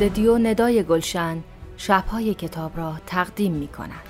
استدیو ندای گلشن شبهای کتاب را تقدیم می کند.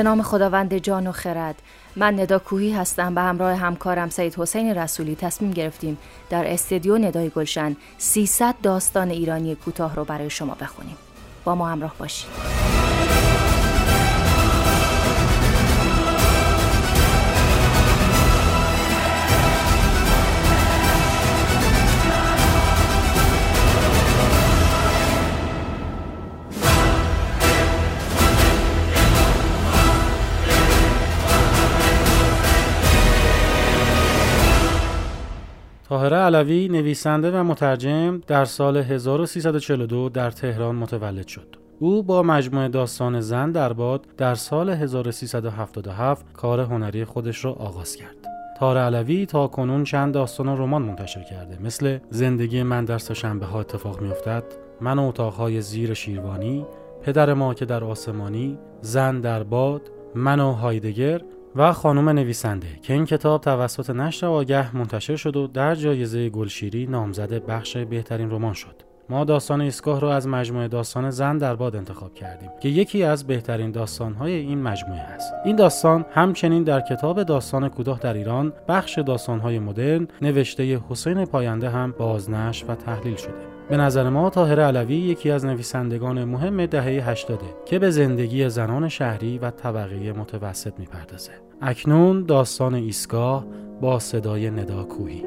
به نام خداوند جان و خرد. من ندا کوهی هستم به همراه همکارم سید حسین رسولی تصمیم گرفتیم در استدیو ندای گلشن 300 داستان ایرانی کوتاه رو برای شما بخونیم. با ما همراه باشید. طاهره علوی نویسنده و مترجم در سال 1342 در تهران متولد شد. او با مجموعه داستان زن در باد در سال 1377 کار هنری خودش را آغاز کرد. تار علوی تا کنون چند داستان و رمان منتشر کرده مثل زندگی من در سهشنبه ها اتفاق میافتد من و اتاقهای زیر شیروانی پدر ما که در آسمانی زن در باد من و هایدگر و خانم نویسنده که این کتاب توسط نشر آگه منتشر شد و در جایزه گلشیری نامزد بخش بهترین رمان شد. ما داستان ایستگاه را از مجموعه داستان زن در باد انتخاب کردیم که یکی از بهترین داستانهای این مجموعه است. این داستان همچنین در کتاب داستان کوتاه در ایران بخش داستانهای مدرن نوشته حسین پاینده هم بازنشر و تحلیل شده. به نظر ما طاهر علوی یکی از نویسندگان مهم دهه 80 که به زندگی زنان شهری و طبقه متوسط می‌پردازه. اکنون داستان ایستگاه با صدای ندا کوهی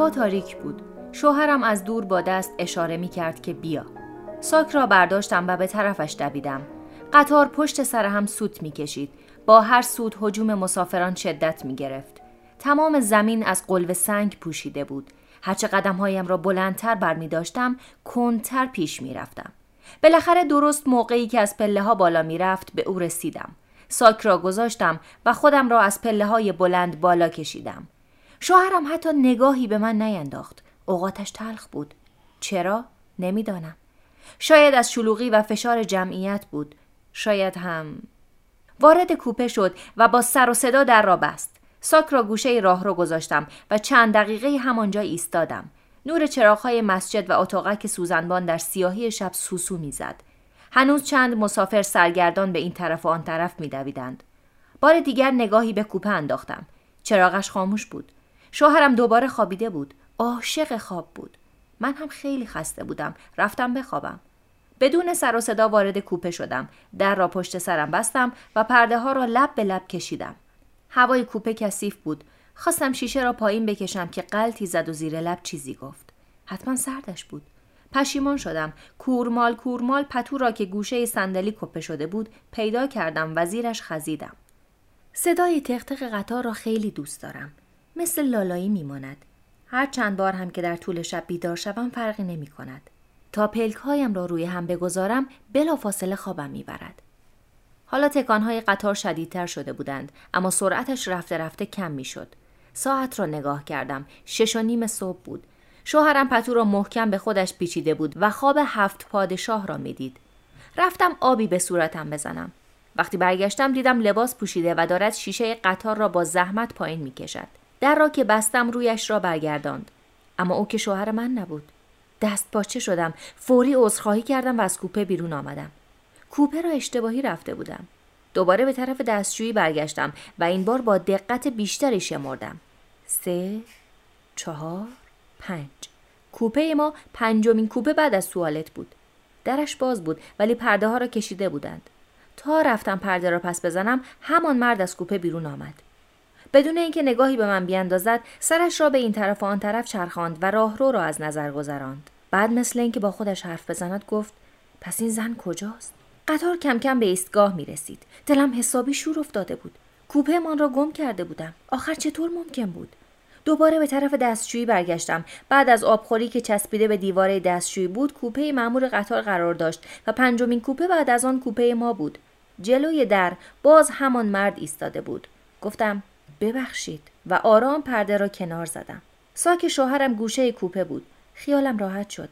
هوا تاریک بود. شوهرم از دور با دست اشاره می کرد که بیا. ساک را برداشتم و به طرفش دویدم. قطار پشت سر هم سوت می کشید. با هر سوت حجوم مسافران شدت می گرفت. تمام زمین از قلب سنگ پوشیده بود. هرچه قدم هایم را بلندتر بر می داشتم کنتر پیش می رفتم. بالاخره درست موقعی که از پله ها بالا می رفت به او رسیدم. ساک را گذاشتم و خودم را از پله های بلند بالا کشیدم. شوهرم حتی نگاهی به من نینداخت. اوقاتش تلخ بود. چرا؟ نمی‌دانم. شاید از شلوغی و فشار جمعیت بود. شاید هم وارد کوپه شد و با سر و صدا در را بست. ساک را گوشه راه رو گذاشتم و چند دقیقه همانجا ایستادم. نور چراغهای مسجد و اتاقک سوزنبان در سیاهی شب سوسو می‌زد. هنوز چند مسافر سرگردان به این طرف و آن طرف میدویدند. بار دیگر نگاهی به کوپه انداختم. چراغش خاموش بود. شوهرم دوباره خوابیده بود. عاشق خواب بود. من هم خیلی خسته بودم. رفتم بخوابم. بدون سر و صدا وارد کوپه شدم. در را پشت سرم بستم و پرده ها را لب به لب کشیدم. هوای کوپه کثیف بود. خواستم شیشه را پایین بکشم که قلتی زد و زیر لب چیزی گفت. حتما سردش بود. پشیمان شدم. کورمال کورمال پتو را که گوشه صندلی کپه شده بود پیدا کردم. و زیرش خزیدم. صدای تختق قطار را خیلی دوست دارم. مثل لالایی میماند هر چند بار هم که در طول شب بیدار شوم فرقی نمی کند. تا پلک هایم را روی هم بگذارم بلا فاصله خوابم می‌برد. حالا تکانهای قطار شدیدتر شده بودند اما سرعتش رفته رفته کم می‌شد. ساعت را نگاه کردم. شش و نیم صبح بود. شوهرم پتو را محکم به خودش پیچیده بود و خواب هفت پادشاه را می‌دید. رفتم آبی به صورتم بزنم. وقتی برگشتم دیدم لباس پوشیده و دارد شیشه قطار را با زحمت پایین می‌کشد. در را که بستم رویش را برگرداند. اما او که شوهر من نبود. دست پاچه شدم. فوری عذرخواهی کردم و از کوپه بیرون آمدم. کوپه را اشتباهی رفته بودم. دوباره به طرف دستشویی برگشتم و این بار با دقت بیشتری شمردم. سه، چهار، پنج. کوپه ما پنجمین کوپه بعد از توالت بود. درش باز بود ولی پرده ها را کشیده بودند. تا رفتم پرده را پس بزنم همان مرد از کوپه بیرون آمد. بدون اینکه نگاهی به من بیاندازد سرش را به این طرف و آن طرف چرخاند و راهرو را از نظر گذراند. بعد مثل اینکه با خودش حرف بزند گفت پس این زن کجاست؟ قطار کم کم به ایستگاه می رسید. دلم حسابی شور افتاده بود. کوپه من را گم کرده بودم. آخر چطور ممکن بود؟ دوباره به طرف دستشویی برگشتم. بعد از آبخوری که چسبیده به دیواره دستشویی بود کوپه مأمور قطار قرار داشت و پنجمین کوپه بعد از آن کوپه ما بود. جلوی در باز همان مرد ایستاده بود. گفتم ببخشید و آرام پرده را کنار زدم. ساک شوهرم گوشه کوپه بود. خیالم راحت شد.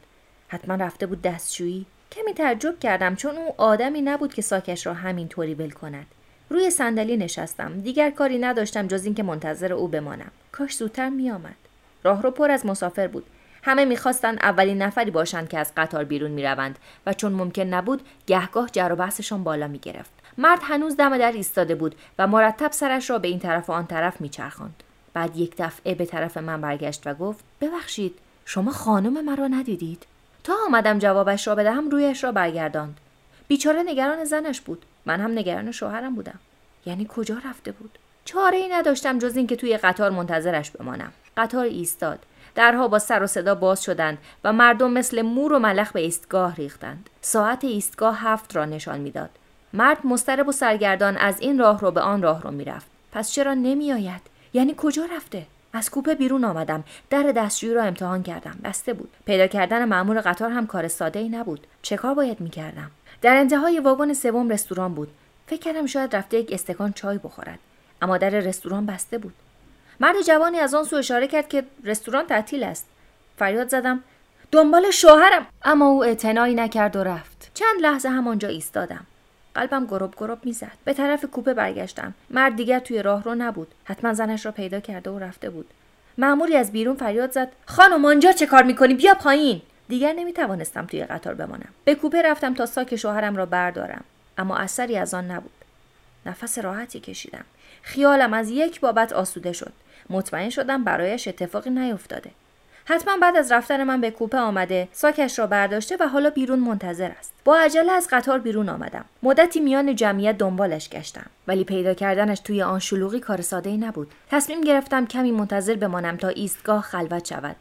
حتما رفته بود دستشویی. کمی تعجب کردم چون او آدمی نبود که ساکش را همینطوری ول کند. روی صندلی نشستم. دیگر کاری نداشتم جز اینکه منتظر او بمانم. کاش زودتر میآمد. راه رو پر از مسافر بود. همه می‌خواستند اولین نفری باشند که از قطار بیرون می‌روند و چون ممکن نبود گهگاه جر و بحثشان بالا می‌گرفت مرد هنوز دم در ایستاده بود و مرتب سرش را به این طرف و آن طرف میچرخاند. بعد یک دفعه به طرف من برگشت و گفت ببخشید شما خانم مرا ندیدید؟ تا آمدم جوابش را بدهم رویش را برگرداند. بیچاره نگران زنش بود. من هم نگران شوهرم بودم. یعنی کجا رفته بود؟ چاره ای نداشتم جز اینکه توی قطار منتظرش بمانم. قطار ایستاد. درها با سر و صدا باز شدند و مردم مثل مور و ملخ به ایستگاه ریختند. ساعت ایستگاه هفت را نشان می‌داد. مرد مسترب و سرگردان از این راه رو به آن راه رو می‌رفت. پس چرا نمیآید؟ یعنی کجا رفته؟ از کوپه بیرون آمدم. در دستشویی را امتحان کردم. بسته بود. پیدا کردن مأمور قطار هم کار ساده ای نبود. چه کار باید می‌کردم؟ در انتهای واگن سوم رستوران بود. فکر کردم شاید رفته یک استکان چای بخورد. اما در رستوران بسته بود. مرد جوانی از آن سو اشاره کرد که رستوران تعطیل است. فریاد زدم دنبال شوهرم. اما او اعتنایی نکرد و رفت. چند لحظه همانجا ایستادم. قلبم گرب گرب می‌زد. به طرف کوپه برگشتم. مرد دیگر توی راه رو نبود. حتما زنش را پیدا کرده و رفته بود. مأموری از بیرون فریاد زد. خانم آنجا چه کار می‌کنی؟ بیا پایین. دیگر نمی‌توانستم توی قطار بمانم. به کوپه رفتم تا ساک شوهرم را بردارم. اما اثری از آن نبود. نفس راحتی کشیدم. خیالم از یک بابت آسوده شد. مطمئن شدم برایش اتفاقی نیفتاده. حتما بعد از رفتن من به کوپه آمده ساکش را برداشته و حالا بیرون منتظر است. با عجله از قطار بیرون آمدم. مدتی میان جمعیت دنبالش گشتم. ولی پیدا کردنش توی آن شلوغی کار ساده ای نبود. تصمیم گرفتم کمی منتظر بمانم تا ایستگاه خلوت شود.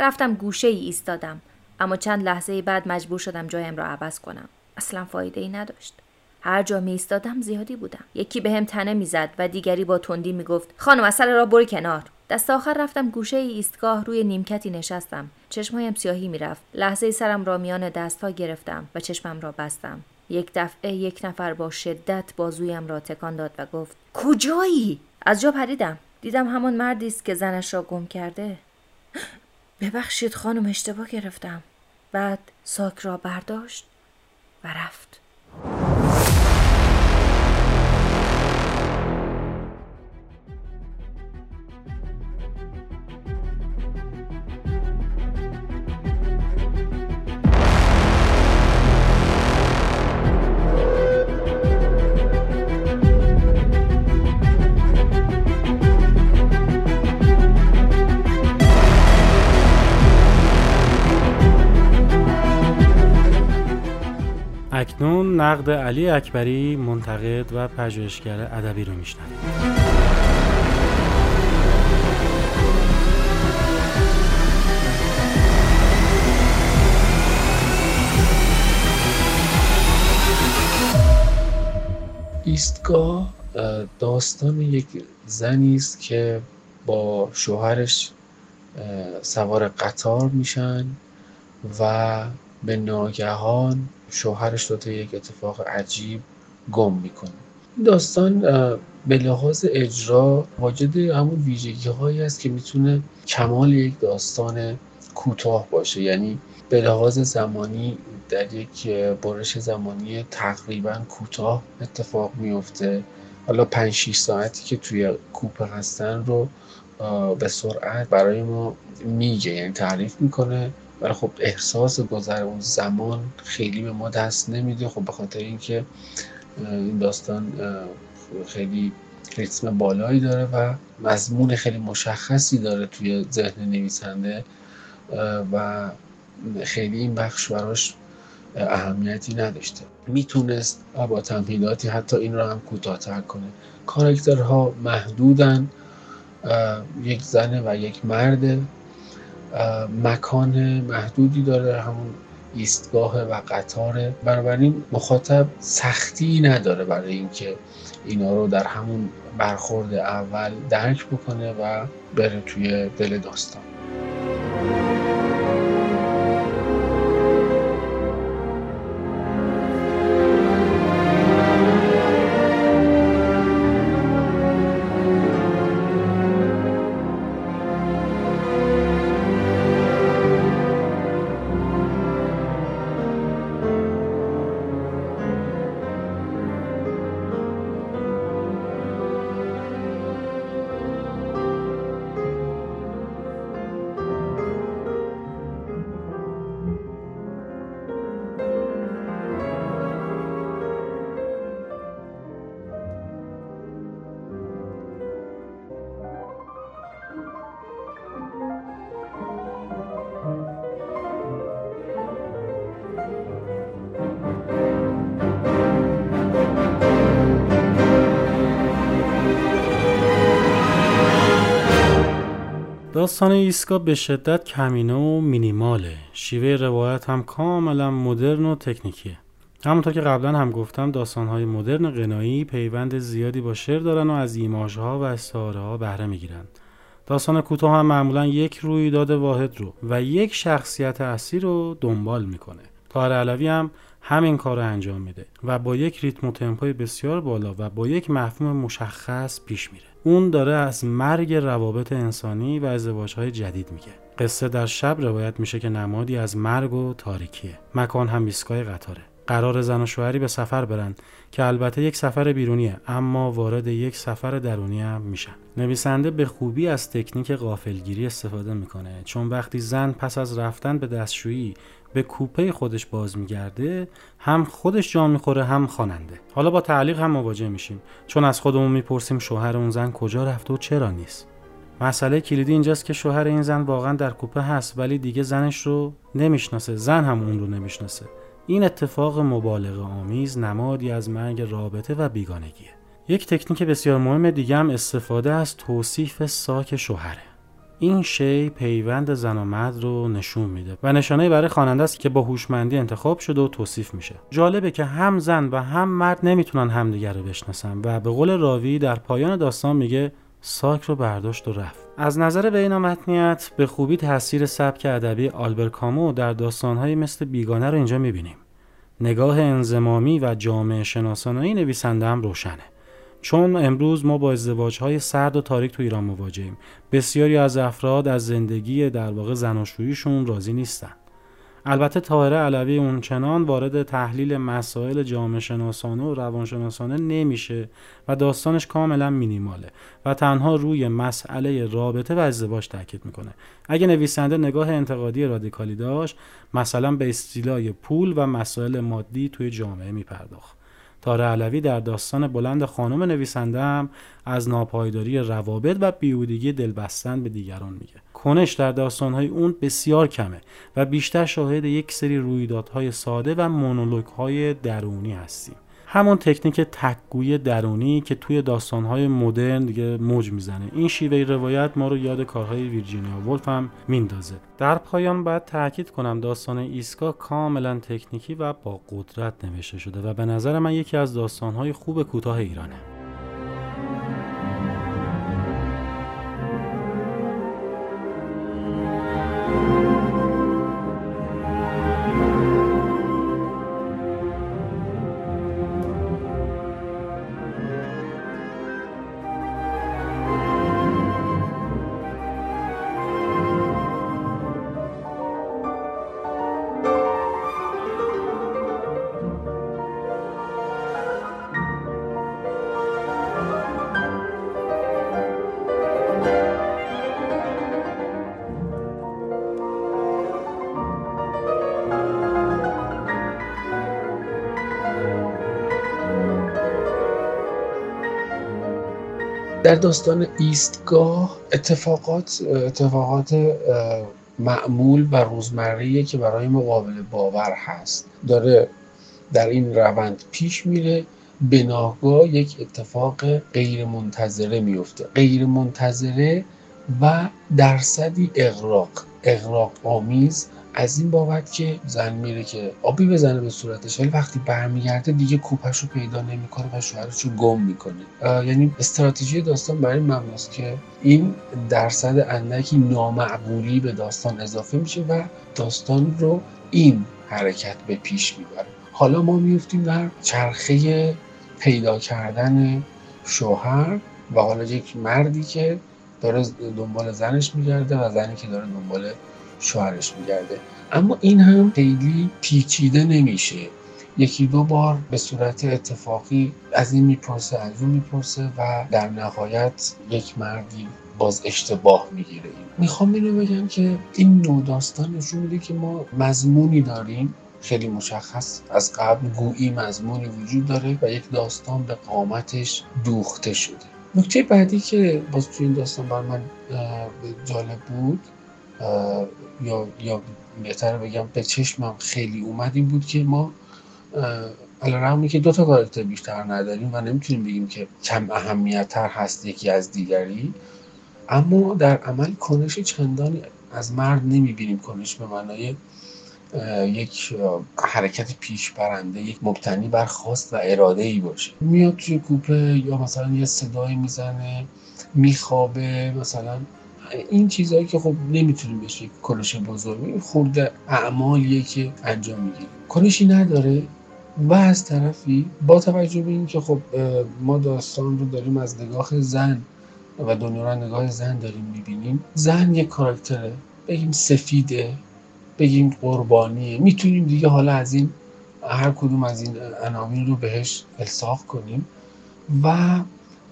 رفتم گوشه ای ایستادم. اما چند لحظه بعد مجبور شدم جایم را عوض کنم. اصلا فایده ای نداشت. هر جا می ایستادم زیادی بودم. یکی به هم تنه می‌زد و دیگری با تندی می‌گفت خانم اصل را بری کنار. دست آخر رفتم گوشه ایستگاه روی نیمکتی نشستم. چشمهایم سیاهی می‌رفت. لحظه سرم را میان دستها گرفتم و چشمم را بستم. یک دفعه یک نفر با شدت بازویم را تکان داد و گفت کجایی؟ از جا پریدم. دیدم همون مردی است که زنش را گم کرده. ببخشید خانم اشتباه گرفتم. بعد ساک را برداشت و رفت. نقد علی اکبری منتقد و پژوهشگر ادبی رو میشنویم. ایستگاه داستان یک زنی است که با شوهرش سوار قطار میشن و به ناگهان شوهرش رو تا یک اتفاق عجیب گم می‌کنه. داستان به لحاظ اجرا واجد همون ویژگی هایی است که می‌تونه کمال یک داستان کوتاه باشه. یعنی به لحاظ زمانی در یک برش زمانی تقریبا کوتاه اتفاق میفته حالا 5 6 ساعتی که توی کوپه هستن رو به سرعت برای ما میگه یعنی تعریف می‌کنه. ولی خب احساس گذر اون زمان خیلی به ما دست نمیده. خب به خاطر اینکه این داستان خیلی ریتم بالایی داره و مضمون خیلی مشخصی داره توی ذهن نویسنده و خیلی این بخش براش اهمیتی نداشته. می‌تونست با تمهیداتی حتی این رو هم کوتاهتر کنه. کاراکترها محدودن یک زن و یک مرد. مکان محدودی داره همون ایستگاه و قطاره. بنابراین مخاطب سختی نداره برای اینکه اینا رو در همون برخورد اول درک بکنه و بره توی دل داستان. داستان ایسکا به شدت کمینه و مینیماله. شیوه روایت هم کاملا مدرن و تکنیکیه. همونطور که قبلا هم گفتم داستانهای مدرن قنایی پیوند زیادی با شعر دارن و از ایماژها و استعاره بهره می‌گیرن داستان کوتاه هم معمولا یک رویداد واحد رو و یک شخصیت اصلی رو دنبال می‌کنه. تار علوی هم همین کار رو انجام میده و با یک ریتم و تمپوی بسیار بالا و با یک مفهوم مشخص پیش میره. اون داره از مرگ روابط انسانی و ازدواجهای جدید میگه. قصه در شب روایت میشه که نمادی از مرگ و تاریکیه. مکان هم ایستگاه قطاره. قرار زن و شوهری به سفر برن که البته یک سفر بیرونیه اما وارد یک سفر درونی هم میشن. نویسنده به خوبی از تکنیک غافلگیری استفاده می‌کنه چون وقتی زن پس از رفتن به دستشویی به کوپه خودش باز میگرده هم خودش جا می‌خوره هم خواننده. حالا با تعلیق هم مواجه میشیم. چون از خودمون می‌پرسیم شوهر اون زن کجا رفته و چرا نیست. مسئله کلیدی اینجاست که شوهر این زن واقعا در کوپه هست ولی دیگه زنش رو نمی‌شناسه. زن هم اون رو نمی‌شناسه. این اتفاق مبالغه آمیز نمادی از مرگ رابطه و بیگانگیه. یک تکنیک بسیار مهم دیگه هم استفاده از توصیف ساک شوهره. این شی پیوند زن و مرد رو نشون میده و نشانه برای خواننده است که با هوشمندی انتخاب شده و توصیف میشه. جالبه که هم زن و هم مرد نمی‌تونن همدیگر رو بشناسن و به قول راوی در پایان داستان میگه ساک رو برداشت و رفت. از نظر بینامتنیت به خوبی تاثیر سبک ادبی آلبر کامو در داستانهایی مثل بیگانه رو اینجا می‌بینیم. نگاه انزمامی و جامعه شناسانه نویسنده هم روشنه. چون امروز ما با ازدواج سرد و تاریک تو ایران مواجهیم بسیاری از افراد از زندگی در واقع زناشوییشون راضی نیستن. البته طاهره علوی اونچنان وارد تحلیل مسائل جامعه شناسانه و روانشناسانه نمیشه و داستانش کاملا مینیماله و تنها روی مسئله رابطه و ازدواج تاکید می‌کنه. اگه نویسنده نگاه انتقادی رادیکالی داشت مثلا به استیلای پول و مسائل مادی توی جامعه میپرداخت. تاره علوی در داستان بلند خانم نویسنده هم از ناپایداری روابط و بیودگی دلبستن به دیگران میگه. کنش در داستانهای اون بسیار کمه و بیشتر شاهد یک سری رویدادهای ساده و مونولوگ های درونی هستیم. همون تکنیک تکگوی درونی که توی داستانهای مدرن دیگه موج می‌زنه. این شیوه روایت ما رو یاد کارهای ویرجینیا ولف هم میندازه. در پایان باید تاکید کنم داستان ایسکا کاملا تکنیکی و با قدرت نوشته شده و به نظر من یکی از داستانهای خوب کوتاه ایرانه. در داستان ایستگاه اتفاقات اتفاقات معمول و روزمره که برای مقابل باور هست داره در این روند پیش میره. به ناگاه یک اتفاق غیر منتظره میفته غیر منتظره و درصدی اغراق اغراق آمیز از این بابت که زن میره که آبی بزنه به صورتش ولی وقتی برمیگرده دیگه کوپش رو پیدا نمی‌کنه و شوهرش رو گم می‌کنه. یعنی استراتژی داستان برای مبناست که این درصد اندکی نامعقولی به داستان اضافه میشه و داستان رو این حرکت به پیش می‌بره. حالا ما میفتیم در چرخه پیدا کردن شوهر و حالا یک مردی که داره دنبال زنش میگرده و زنی که داره دنبال شوهرش میگرده. اما این هم خیلی پیچیده نمیشه. یکی دو بار به صورت اتفاقی از این می‌پرسه از اون می‌پرسه و در نهایت یک مردی باز اشتباه می‌گیره. می‌خوام اینو بگم که این نوع داستان نشون میده که ما مضمونی داریم. خیلی مشخص از قبل گویی مضمونی وجود داره و یک داستان به قامتش دوخته شده. نکته بعدی که باز توی این داستان بر من جالب بود یا یا بهتر بگم به چشمم خیلی اومد این بود که ما علیرغمی که دو تا کاراکتر بیشتر نداریم و نمی‌تونیم بگیم که کم اهمیت تر هست یکی از دیگری. اما در عمل کنش چندانی از مرد نمی‌بینیم. کنش به معنای یک حرکت پیش برنده یک مبتنی بر خواست و اراده ای باشه. میاد توی کوپه یا مثلا یه صدایی می‌زنه میخوابه مثلا این چیزهایی که خب نمی‌تونیم بشه کنش بزرگ خورده اعمالیه که انجام می‌گیره کنشی نداره و از طرفی با توجه به اینکه خب ما داستان رو داریم از نگاه زن و دنیا رو نگاه زن داریم می‌بینیم. زن یک کاراکتره. بگیم سفیده بگیم قربانیه. می‌تونیم دیگه حالا از این هر کدوم از این عناوین رو بهش الساق کنیم. و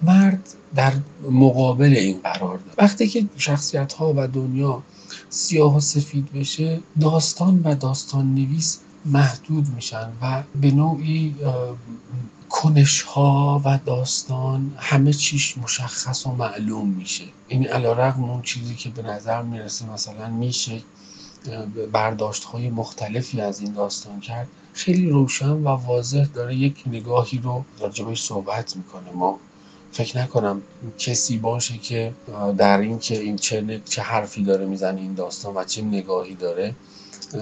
مرد در مقابل این قرار داره. وقتی که شخصیت ها و دنیا سیاه و سفید بشه داستان و داستان نویس محدود میشن و به نوعی کنش ها و داستان همه چیش مشخص و معلوم میشه. این علا رقم اون چیزی که به نظر می‌رسه مثلا میشه برداشت های مختلفی از این داستان کرد خیلی روشن و واضح داره. یک نگاهی رو راجبش صحبت می‌کنه. ما فکر نکنم کسی باشه که در این که این چه, چه حرفی داره می‌زنه این داستان و چه نگاهی داره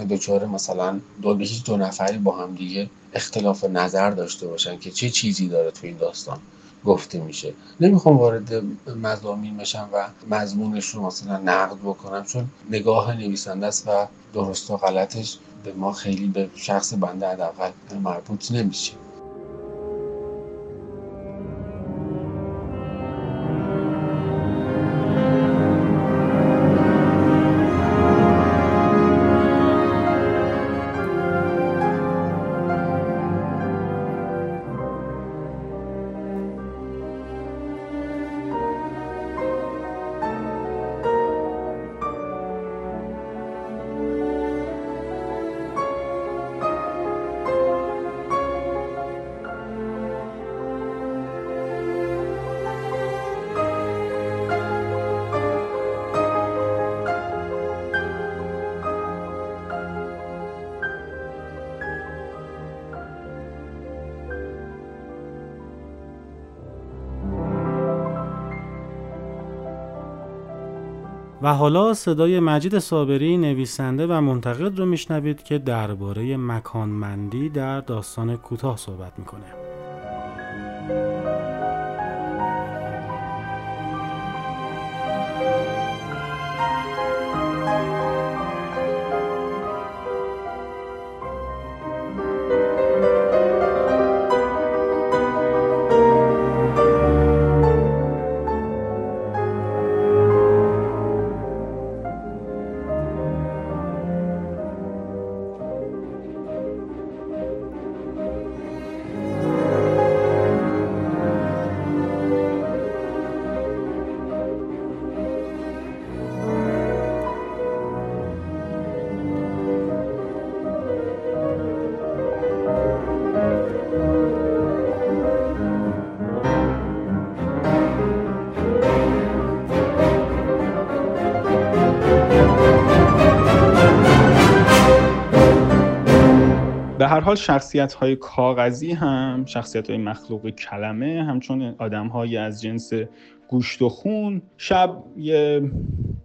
دچار مثلا دو دو نفری با هم دیگه اختلاف نظر داشته باشن که چه چیزی داره تو این داستان گفته میشه. نمی‌خوام وارد مضامین بشم و مضمونش رو مثلا نقد بکنم چون نگاه نویسنده است و درست و غلطش به ما خیلی به شخص بنده حداقل مربوط نمیشه. و حالا صدای مجید صابری نویسنده و منتقد رو میشنوید که درباره مکانمندی در داستان کوتاه صحبت می‌کنه. حال شخصیت های کاغذی هم شخصیت های مخلوق کلمه همچون آدم های از جنس گوشت و خون شب یه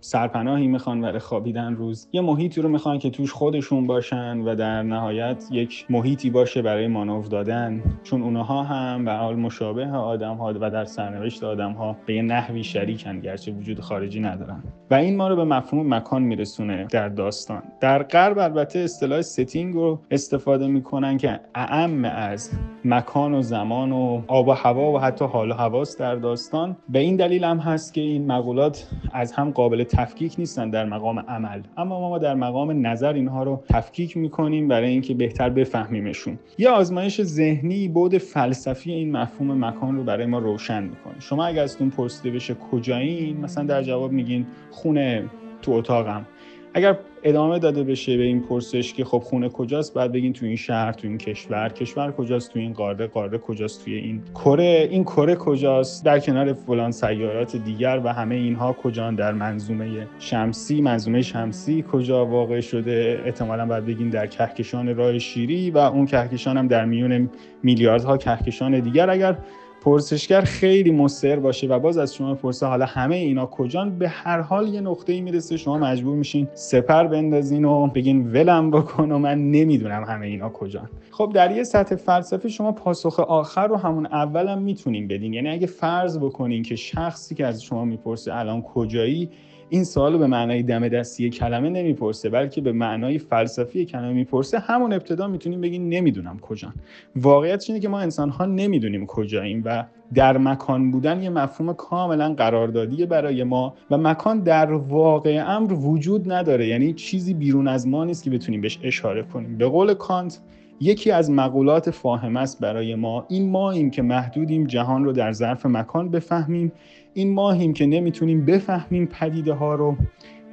سرپناهی می‌خوان برای خوابیدن روز. یه محیطی رو می‌خوان که توش خودشون باشن و در نهایت یک محیطی باشه برای مانور دادن. چون اونها هم به حال مشابه آدم ها و در سرنوشت آدم ها به یه نحوی شریکن گرچه وجود خارجی ندارن. و این ما رو به مفهوم مکان میرسونه در داستان. در غرب البته اصطلاح ستینگ رو استفاده می‌کنن که اعم از مکان و زمان و آب و هوا و حتی حال و حواس در داستان. به این دلیل هم هست که این مقولات از هم قابل تفکیک نیستن در مقام عمل. اما ما در مقام نظر اینها رو تفکیک می‌کنیم برای اینکه بهتر بفهمیمشون. یه آزمایش ذهنی بود فلسفی این مفهوم مکان رو برای ما روشن می‌کنه. شما اگر ازتون پرسیده بشه کجایین مثلا در جواب میگین خونه تو اتاقم. اگر ادامه داده بشه به این پرسش که خب خونه کجاست بعد بگین تو این شهر تو این کشور. کشور کجاست؟ تو این قاره. قاره کجاست؟ توی این کره. این کره کجاست؟ در کنار فلان سیارات دیگر و همه اینها کجان؟ در منظومه شمسی. منظومه شمسی کجا واقع شده؟ احتمالا بعد بگین در کهکشان راه شیری و اون کهکشان هم در میون میلیاردها کهکشان دیگر. اگر پرسشگر خیلی مصر باشه و باز از شما پرسه حالا همه اینا کجان به هر حال یه نقطه ای می‌رسه شما مجبور میشین سپر بندازین و بگین ولم بکن و من نمی‌دونم همه اینا کجان. خب در یه سطح فلسفی شما پاسخ آخر رو همون اولم می‌تونین بدین. یعنی اگه فرض بکنین که شخصی که از شما می‌پرسه الان کجایی این سوال به معنای دم دستی کلمه نمی‌پرسه بلکه به معنای فلسفی کلمه می‌پرسه. همون ابتدا می‌تونیم بگیم نمی‌دونم کجا واقعیت اینه که ما انسان ها نمی‌دونیم کجاییم و در مکان بودن یه مفهوم کاملا قراردادی برای ما و مکان در واقع امر وجود نداره. یعنی چیزی بیرون از ما نیست که بتونیم بهش اشاره کنیم. به قول کانت یکی از مقولات فاهم است برای ما. این ماییم که محدودیم جهان رو در ظرف مکان بفهمیم. این ماهیم که نمی‌تونیم بفهمیم پدیده ها رو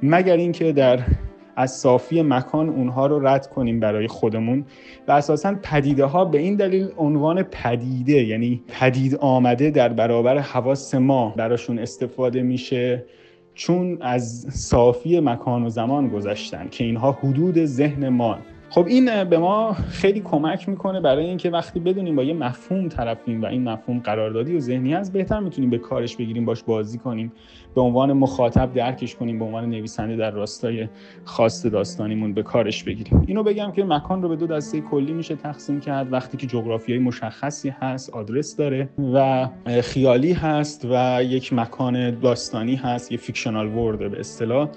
مگر اینکه در از صافی مکان اونها رو رد کنیم برای خودمون. و اساسا پدیده ها به این دلیل عنوان پدیده یعنی پدید آمده در برابر حواس ما براشون استفاده میشه چون از صافی مکان و زمان گذشتن که اینها حدود ذهن ما خب این به ما خیلی کمک می‌کنه برای اینکه وقتی بدونیم با یه مفهوم طرفیم و این مفهوم قراردادی و ذهنی هست بهتر می‌تونیم به کارش بگیریم باش بازی کنیم به عنوان مخاطب درکش کنیم به عنوان نویسنده در راستای خواست داستانیمون به کارش بگیریم. اینو بگم که مکان رو به دو دسته کلی میشه تقسیم کرد. وقتی که جغرافیای مشخصی هست آدرس داره و خیالی هست و یک مکان داستانی هست یه فیکشنال ورده به اصطلاح.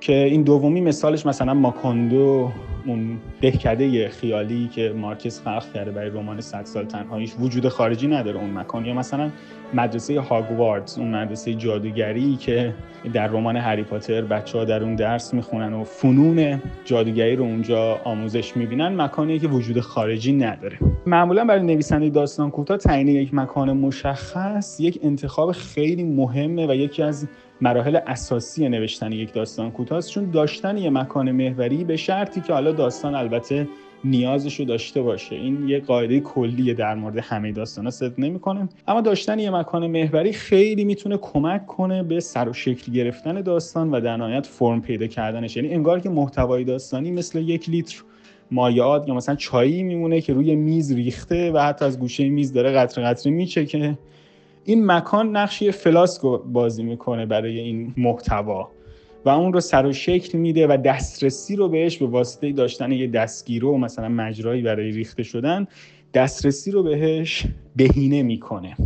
که این دومی مثالش مثلا ماکاندو اون دهکده خیالی که مارکس خلق کرده برای رمان 100 سال تنهاییش وجود خارجی نداره اون مکان. یا مثلا مدرسه هاگواردز اون مدرسه جادوگری که در رمان هری پاتر بچه ها در اون درس می‌خونن و فنون جادوگری رو اونجا آموزش می‌بینن مکانی که وجود خارجی نداره. معمولا برای نویسنده داستان کوتاه تعیین یک مکان مشخص یک انتخاب خیلی مهمه و یکی از مراحل اساسی نوشتن یک داستان کوتاه چون داشتن یه مکان محوری به شرطی که حالا داستان البته نیازش رو داشته باشه. این یه قاعده کلیه در مورد همه داستان ها صدق نمی‌کنه. اما داشتن یه مکان محوری خیلی می‌تونه کمک کنه به سر و شکل گرفتن داستان و در نهایت فرم پیدا کردنش. یعنی انگار که محتوای داستانی مثل یک لیتر مایعات یا مثلا چایی میمونه که روی میز ریخته و حتی از گوشه میز داره قطره قطره میچکه. این مکان نقشی فلاسک بازی می‌کنه برای این محتوا. و و اون رو سر و شکل میده و دسترسی رو بهش به واسطه داشتن یه دستگیرو مثلا مجرایی برای ریخته شدن دسترسی رو بهش بهینه می‌کنه.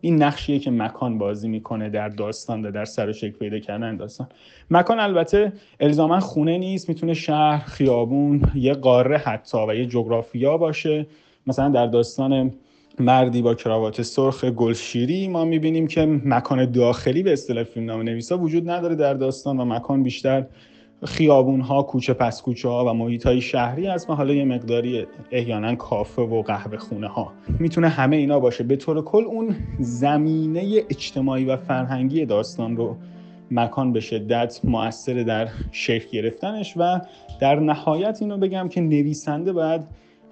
این نقشیه که مکان بازی می‌کنه در داستان و در سر و شکل پیدا کردن داستان. مکان البته الزاما خونه نیست می‌تونه شهر خیابون یه قاره حتی و یه جغرافیا باشه. مثلا در داستان مردی با کراوات سرخ گلشیری ما می‌بینیم که مکان داخلی به اصطلاح فیلمنامه نویسا وجود نداره در داستان و مکان بیشتر خیابون ها کوچه پس کوچه ها و محیط های شهری هست و حالا یه مقداری احیانا کافه و قهوه خونه ها می‌تونه همه اینا باشه. به طور کل اون زمینه اجتماعی و فرهنگی داستان رو مکان به شدت مؤثر در شکل گرفتنش و در نهایت اینو بگم که نویسنده باید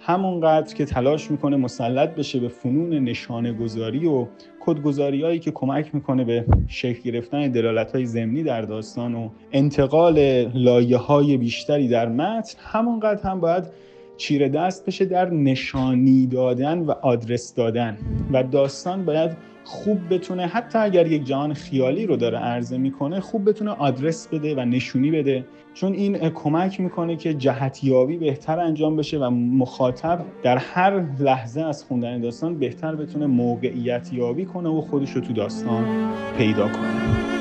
همونقدر که تلاش می‌کنه مسلط بشه به فنون نشانه گذاری و کدگذاری هایی که کمک می‌کنه به شکل گرفتن دلالت های زمینی در داستان و انتقال لایه های بیشتری در متن همونقدر هم باید چیره دست بشه در نشانی دادن و آدرس دادن. و داستان باید خوب بتونه حتی اگر یک جهان خیالی رو داره عرضه می‌کنه خوب بتونه آدرس بده و نشونی بده. چون این کمک می‌کنه که جهتیابی بهتر انجام بشه و مخاطب در هر لحظه از خوندن داستان بهتر بتونه موقعیت یابی کنه و خودش رو تو داستان پیدا کنه.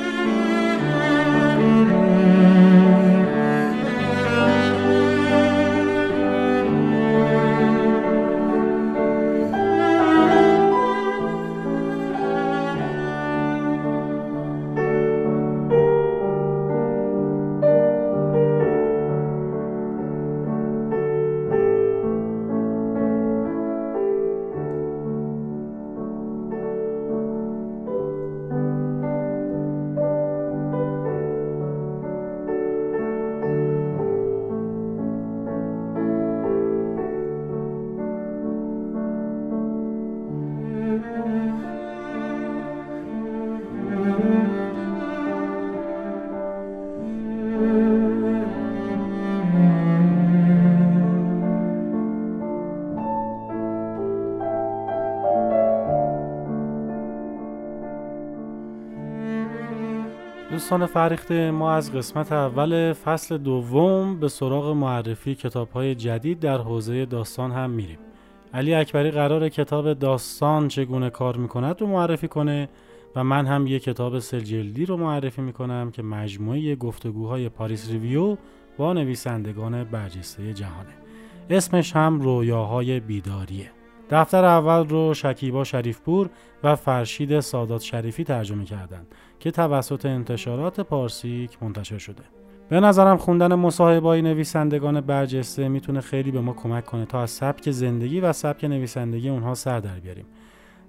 دوستان فریخته ما از قسمت اول فصل دوم به سراغ معرفی کتاب های جدید در حوزه داستان هم میریم. علی اکبری قرار کتاب داستان چگونه کار می‌کند رو معرفی کنه و من هم یه کتاب سلجلدی رو معرفی می‌کنم که مجموعه گفتگوهای پاریس ریویو با نویسندگان برجسته جهانه. اسمش هم رویاهای بیداریه. دفتر اول رو شکیبا شریفپور و فرشید سادات شریفی ترجمه کردند که توسط انتشارات پارسیک منتشر شده. به نظرم خوندن مصاحبه‌های نویسندگان برجسته می‌تونه خیلی به ما کمک کنه تا از سبک زندگی و سبک نویسندگی اونها سر در بیاریم.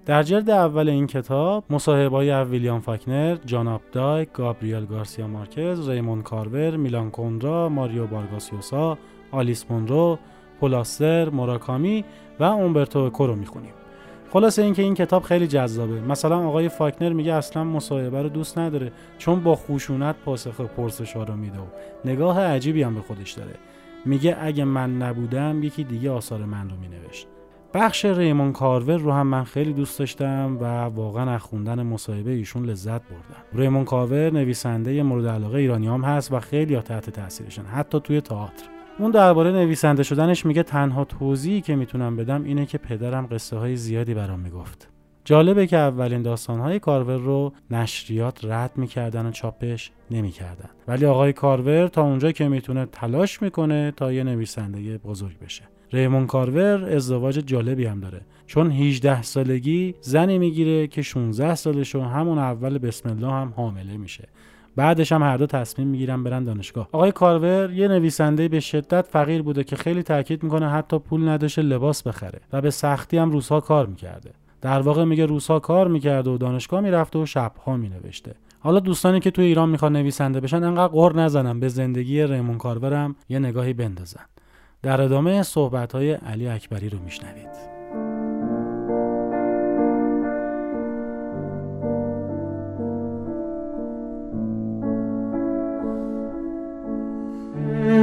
در جلد اول این کتاب مصاحبه‌های ویلیام فاکنر، جان آپدایک، گابریل گارسیا مارکز، ریمون کارور، میلان کوندرا، ماریو بارگاس یوسا، آلیس مونرو، پل استر، موراکامی و اومبرتو کورو می‌خونیم. خلاصه اینکه این کتاب خیلی جذابه. مثلا آقای فاکنر میگه اصلا مصاحبه رو دوست نداره چون با خوشونت پاسخ پرسش ها رو میده و نگاه عجیبی هم به خودش داره. میگه اگه من نبودم یکی دیگه آثار من رو مینوشت. بخش ریمون کارور رو هم من خیلی دوست داشتم و واقعا از خوندن مصاحبه ایشون لذت بردم. ریمون کارور نویسنده مورد علاقه ایرانی هم هست و خیلی تحت تاثیرشن حتی توی تئاتر. اون درباره نویسنده شدنش میگه تنها توضیحی که می‌تونم بدم اینه که پدرم قصه های زیادی برام می‌گفت. جالبه که اولین داستانهای کارور رو نشریات رد می‌کردن و چاپش نمی‌کردن. ولی آقای کارور تا اونجا که می‌تونه تلاش می‌کنه تا یه نویسنده بزرگ بشه. ریمون کارور ازدواج جالبی هم داره. چون 18 سالگی زنی می‌گیره که 16 سالشو همون اول بسم الله هم حامله میشه. بعدش هم هر دو تصمیم می‌گیرن برن دانشگاه. آقای کارور یه نویسنده به شدت فقیر بوده که خیلی تاکید می‌کنه حتی پول نداشته لباس بخره و به سختی هم روزها کار می‌کرده. در واقع میگه روزها کار می‌کرده و دانشگاه می‌رفته و شبها مینوشته. حالا دوستانی که توی ایران می‌خوان نویسنده بشن انقدر قر نزنن. به زندگی ریمون کارورم یه نگاهی بندازن. در ادامه صحبت های علی اکبری رو میشنوید. یکی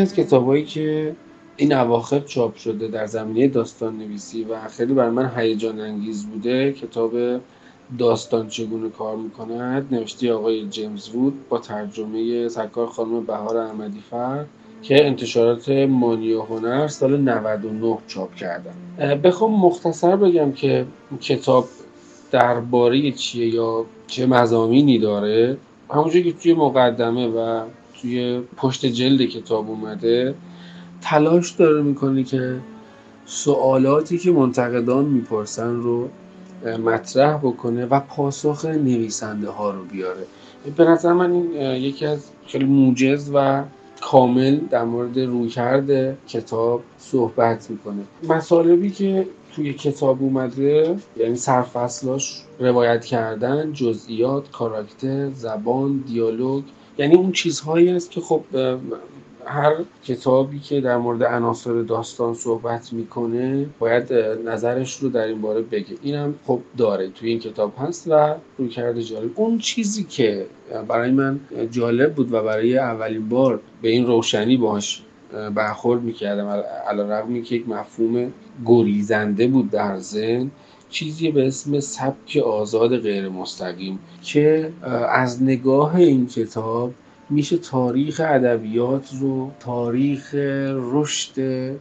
از کتابایی که این اواخر چاپ شده در زمینه داستان نویسی و خیلی بر من هیجان انگیز بوده کتاب داستان چگونه کار می‌کند نوشته آقای جیمز وود با ترجمه سرکار خانم بهار احمدی فرد که انتشارات مانی و هنر سال 99 چاپ کردن. بخوام مختصر بگم که کتاب درباره چیه یا چه مزامینی داره. همونجور که توی مقدمه و توی پشت جلد کتاب اومده تلاش داره می‌کنه که سوالاتی که منتقدان می‌پرسن رو مطرح بکنه و پاسخ نویسنده ها رو بیاره. به نظر من این یکی از خیلی موجز و کامل در مورد رویکرد کتاب صحبت می‌کنه. مطالبی که توی کتاب اومده یعنی سرفصلاش روایت کردن جزئیات کاراکتر زبان دیالوگ یعنی اون چیزهایی است که خب هر کتابی که در مورد عناصر داستان صحبت می‌کنه باید نظرش رو در این باره بگه. اینم خب داره توی این کتاب هست و روی کرده جالب. اون چیزی که برای من جالب بود و برای اولین بار به این روشنی باش برخورد می‌کردم علا رقمی که یک مفهوم گریزنده بود در ذهن چیزی به اسم سبک آزاد غیر مستقیم که از نگاه این کتاب میشه تاریخ ادبیات رو تاریخ رشد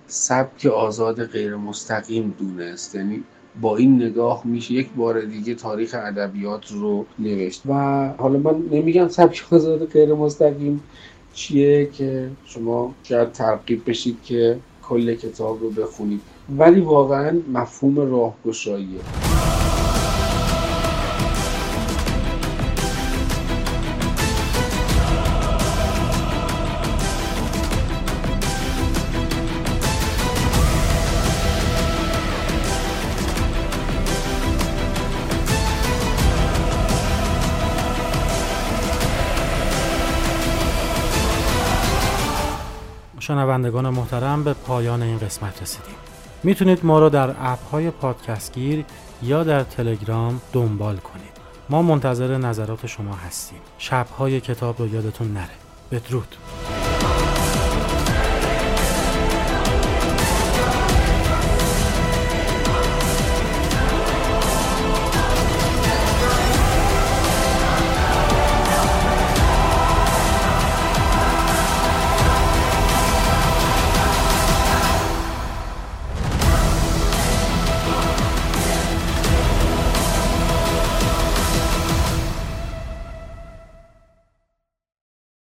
سبک آزاد غیر مستقیم دونست. یعنی با این نگاه میشه یک بار دیگه تاریخ ادبیات رو نوشت. و حالا من نمیگم سبک آزاد غیر مستقیم چیه که شما شاید ترقیب بشید که کل کتاب رو بخونید. ولی واقعا مفهوم راهگشاییه. شنوندگان محترم به پایان این قسمت رسیدیم. می‌تونید ما رو در اپ های پادکست گیر یا در تلگرام دنبال کنید. ما منتظر نظرات شما هستیم. شبهای کتاب رو یادتون نره. بدرود.